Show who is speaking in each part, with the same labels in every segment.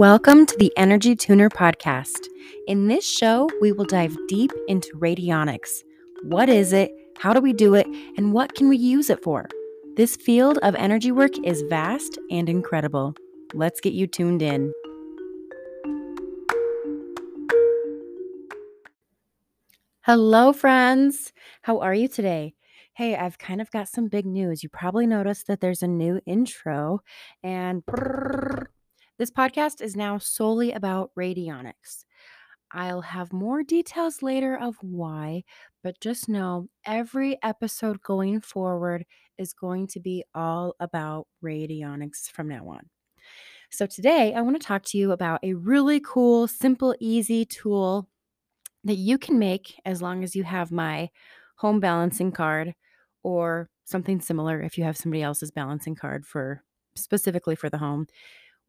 Speaker 1: Welcome to the Energy Tuner Podcast. In this show, we will dive deep into radionics. What is it? How do we do it? And what can we use it for? This field of energy work is vast and incredible. Let's get you tuned in. Hello, friends. How are you today? Hey, I've kind of got some big news. You probably noticed that there's a new intro, and brrr, this podcast is now solely about radionics. I'll have more details later of why, but just know every episode going forward is going to be all about radionics from now on. So, today I want to talk to you about a really cool, simple, easy tool that you can make as long as you have my home balancing card or something similar if you have somebody else's balancing card for specifically for the home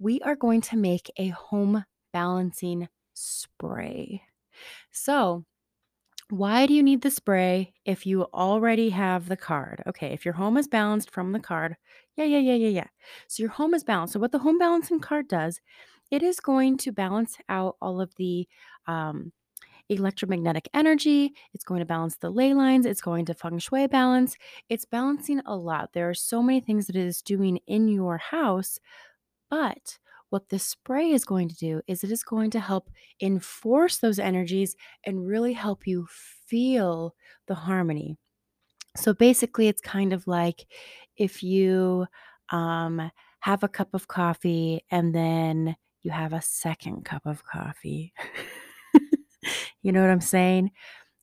Speaker 1: we are going to make a home balancing spray. So, why do you need the spray if you already have the card? Okay, if your home is balanced from the card, yeah, yeah, yeah, yeah, yeah. So your home is balanced. So what the home balancing card does, it is going to balance out all of the um, electromagnetic energy. It's going to balance the ley lines. It's going to feng shui balance. It's balancing a lot. There are so many things that it is doing in your house but what the spray is going to do is it is going to help enforce those energies and really help you feel the harmony. So basically, it's kind of like if you um, have a cup of coffee and then you have a second cup of coffee. you know what I'm saying?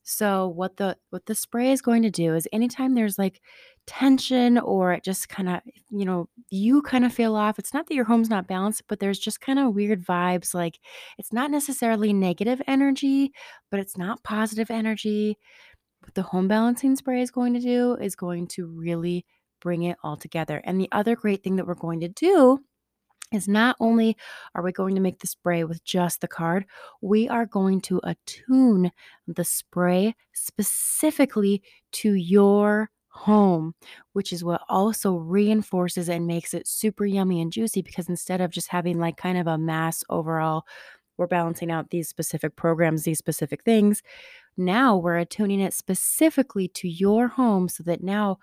Speaker 1: So what the what the spray is going to do is anytime there's like tension or it just kind of, you know, you kind of feel off. It's not that your home's not balanced, but there's just kind of weird vibes like it's not necessarily negative energy, but it's not positive energy. What the home balancing spray is going to do is going to really bring it all together. And the other great thing that we're going to do is not only are we going to make the spray with just the card, we are going to attune the spray specifically to your home, which is what also reinforces and makes it super yummy and juicy because instead of just having like kind of a mass overall, we're balancing out these specific programs, these specific things. Now we're attuning it specifically to your home so that now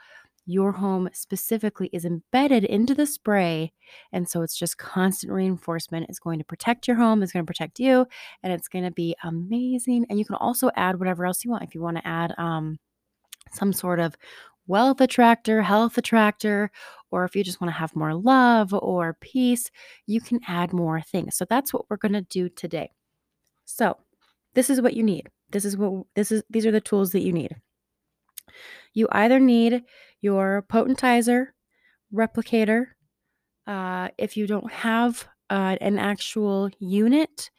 Speaker 1: your home specifically is embedded into the spray. And so it's just constant reinforcement. It's going to protect your home, it's going to protect you, and it's going to be amazing. And you can also add whatever else you want. If you want to add um, some sort of wealth attractor, health attractor, or if you just want to have more love or peace, you can add more things. So that's what we're going to do today. So, this is what you need. This is what this is these are the tools that you need. You either need your potentizer, replicator. Uh, if you don't have uh, an actual unit,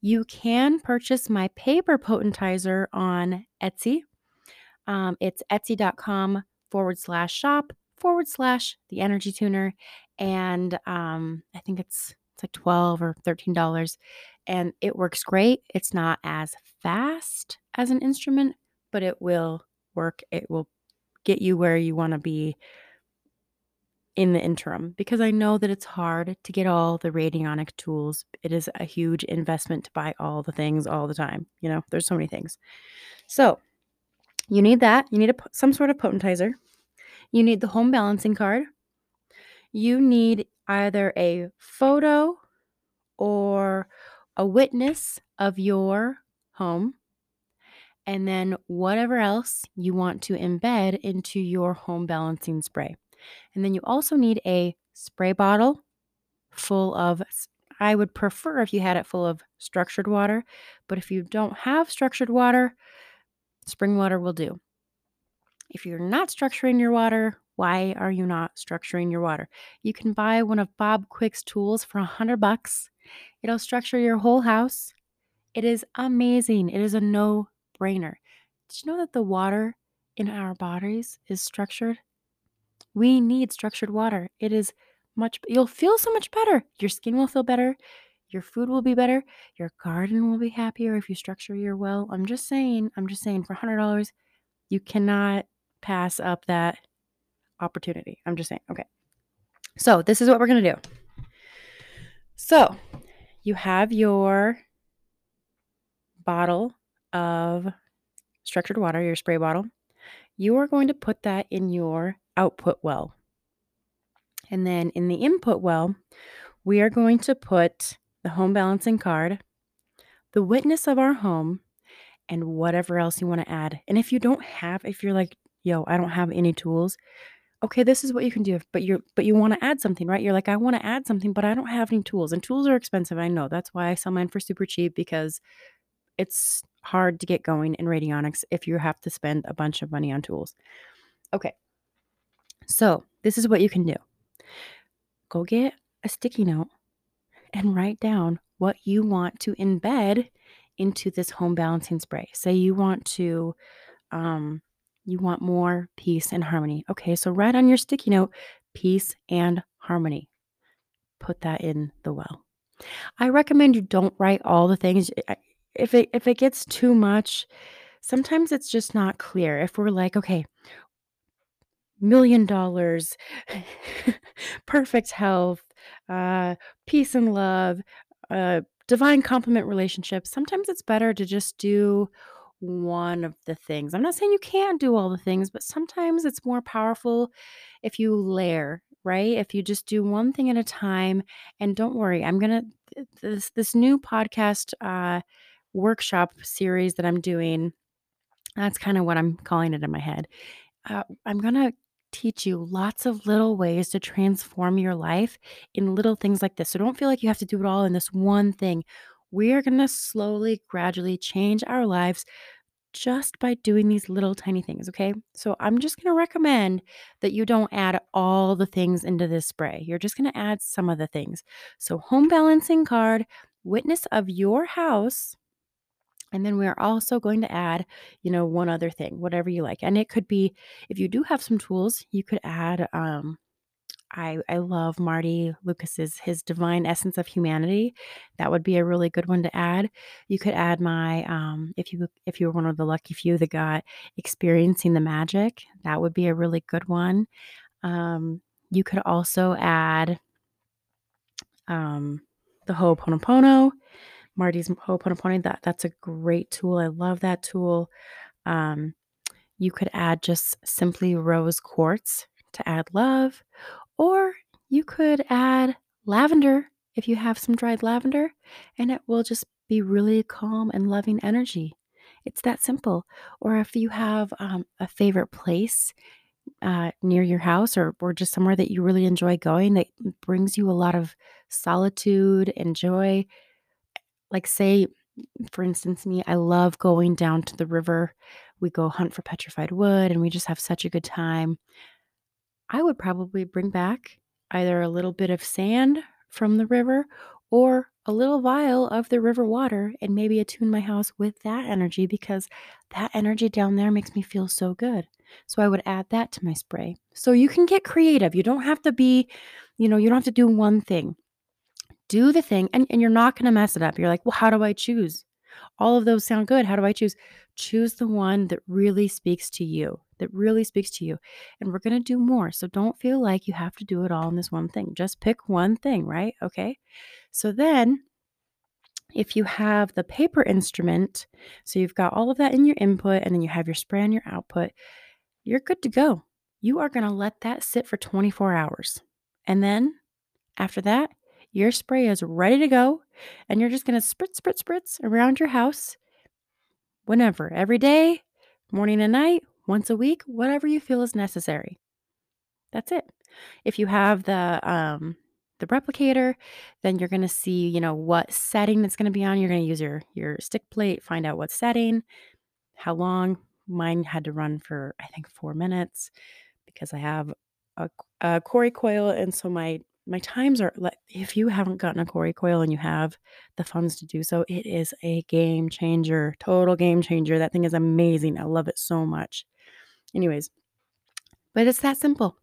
Speaker 1: you can purchase my paper potentizer on Etsy. Um, it's etsy.com forward slash shop forward slash the energy tuner. And um, I think it's it's like 12 or 13 dollars and it works great it's not as fast as an instrument but it will work it will get you where you want to be in the interim because I know that it's hard to get all the radionic tools. It is a huge investment to buy all the things all the time. You know, there's so many things. So, you need that. You need a, some sort of potentizer. You need the home balancing card. You need either a photo or a witness of your home and then whatever else you want to embed into your home balancing spray. And then you also need a spray bottle full of, I would prefer if you had it full of structured water, but if you don't have structured water, spring water will do. If you're not structuring your water, why are you not structuring your water? You can buy one of Bob Quick's tools for a hundred bucks. It'll structure your whole house. It is amazing. It is a no brainer. Did you know that the water in our bodies is structured? We need structured water. It is much, you'll feel so much better. Your skin will feel better. Your food will be better. Your garden will be happier if you structure your well. I'm just saying, I'm just saying for $100, you cannot pass up that opportunity. I'm just saying. Okay. So, this is what we're going to do. So, you have your bottle of structured water, your spray bottle. You are going to put that in your output well. And then in the input well, we are going to put the home balancing card, the witness of our home, and whatever else you want to add. And if you don't have, if you're like, yo, I don't have any tools, okay, this is what you can do. But you're but you want to add something, right? You're like, I want to add something, but I don't have any tools. And tools are expensive. I know. That's why I sell mine for super cheap because it's hard to get going in radionics if you have to spend a bunch of money on tools. Okay. So this is what you can do. Go get a sticky note and write down what you want to embed into this home balancing spray. Say you want to um you want more peace and harmony. Okay, so write on your sticky note peace and harmony. Put that in the well. I recommend you don't write all the things if it if it gets too much, sometimes it's just not clear. If we're like, okay, million dollars, perfect health, uh, peace and love, uh, divine complement relationship, sometimes it's better to just do one of the things. I'm not saying you can't do all the things, but sometimes it's more powerful if you layer, right? If you just do one thing at a time and don't worry, I'm going to this this new podcast uh workshop series that I'm doing. That's kind of what I'm calling it in my head. Uh, I'm going to teach you lots of little ways to transform your life in little things like this. So don't feel like you have to do it all in this one thing. We are going to slowly, gradually change our lives just by doing these little tiny things. Okay. So I'm just going to recommend that you don't add all the things into this spray. You're just going to add some of the things. So, home balancing card, witness of your house, and then we're also going to add, you know, one other thing, whatever you like. And it could be, if you do have some tools, you could add, um, I, I love Marty Lucas's his divine essence of humanity. That would be a really good one to add. You could add my um, if you if you were one of the lucky few that got experiencing the magic. That would be a really good one. Um, you could also add um, the Ho'oponopono. Marty's Ho'oponopono. That that's a great tool. I love that tool. Um, you could add just simply rose quartz to add love, or you could add lavender if you have some dried lavender, and it will just be really calm and loving energy. It's that simple. Or if you have um, a favorite place uh, near your house or, or just somewhere that you really enjoy going that brings you a lot of solitude and joy, like say for instance me i love going down to the river we go hunt for petrified wood and we just have such a good time i would probably bring back either a little bit of sand from the river or a little vial of the river water and maybe attune my house with that energy because that energy down there makes me feel so good. So I would add that to my spray. So you can get creative. You don't have to be, you know, you don't have to do one thing do the thing and, and you're not going to mess it up. You're like, well, how do I choose? All of those sound good. How do I choose? Choose the one that really speaks to you, that really speaks to you. And we're going to do more. So don't feel like you have to do it all in this one thing. Just pick one thing, right? Okay. So then if you have the paper instrument, so you've got all of that in your input and then you have your spray on your output, you're good to go. You are going to let that sit for 24 hours. And then after that, your spray is ready to go, and you're just going to spritz, spritz, spritz around your house whenever, every day, morning and night, once a week, whatever you feel is necessary. That's it. If you have the um, the replicator, then you're going to see, you know, what setting it's going to be on. You're going to use your your stick plate, find out what setting, how long. Mine had to run for I think four minutes because I have a, a Cori coil, and so my my times are like if you haven't gotten a Cori coil and you have the funds to do so, it is a game changer, total game changer. That thing is amazing. I love it so much. Anyways, but it's that simple.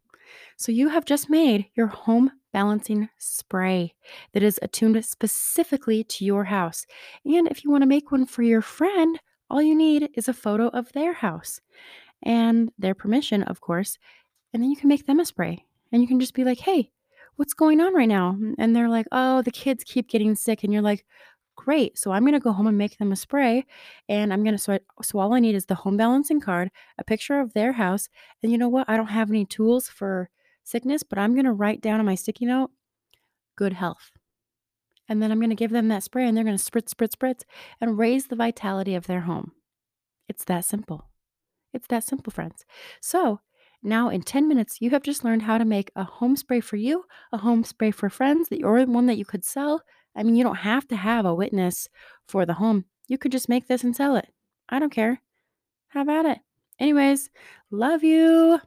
Speaker 1: So you have just made your home balancing spray that is attuned specifically to your house. And if you want to make one for your friend, all you need is a photo of their house and their permission, of course. And then you can make them a spray. And you can just be like, hey, What's going on right now? And they're like, Oh, the kids keep getting sick. And you're like, Great. So I'm going to go home and make them a spray. And I'm going to, so, so all I need is the home balancing card, a picture of their house. And you know what? I don't have any tools for sickness, but I'm going to write down on my sticky note, good health. And then I'm going to give them that spray and they're going to spritz, spritz, spritz and raise the vitality of their home. It's that simple. It's that simple, friends. So now in 10 minutes, you have just learned how to make a home spray for you, a home spray for friends, the or one that you could sell. I mean, you don't have to have a witness for the home. You could just make this and sell it. I don't care. How about it? Anyways, love you.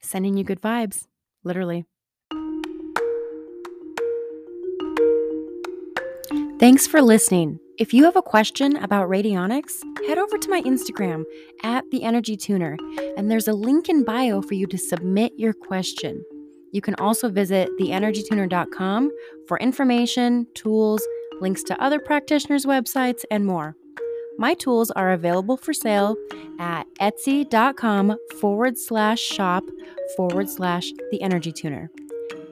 Speaker 1: Sending you good vibes, literally. Thanks for listening. If you have a question about radionics, head over to my Instagram at the Energy Tuner, and there's a link in bio for you to submit your question. You can also visit theenergytuner.com for information, tools, links to other practitioners' websites, and more. My tools are available for sale at etsy.com forward slash shop forward slash the energy tuner.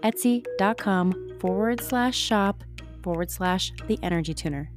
Speaker 1: Etsy.com forward slash shop forward slash the energy tuner.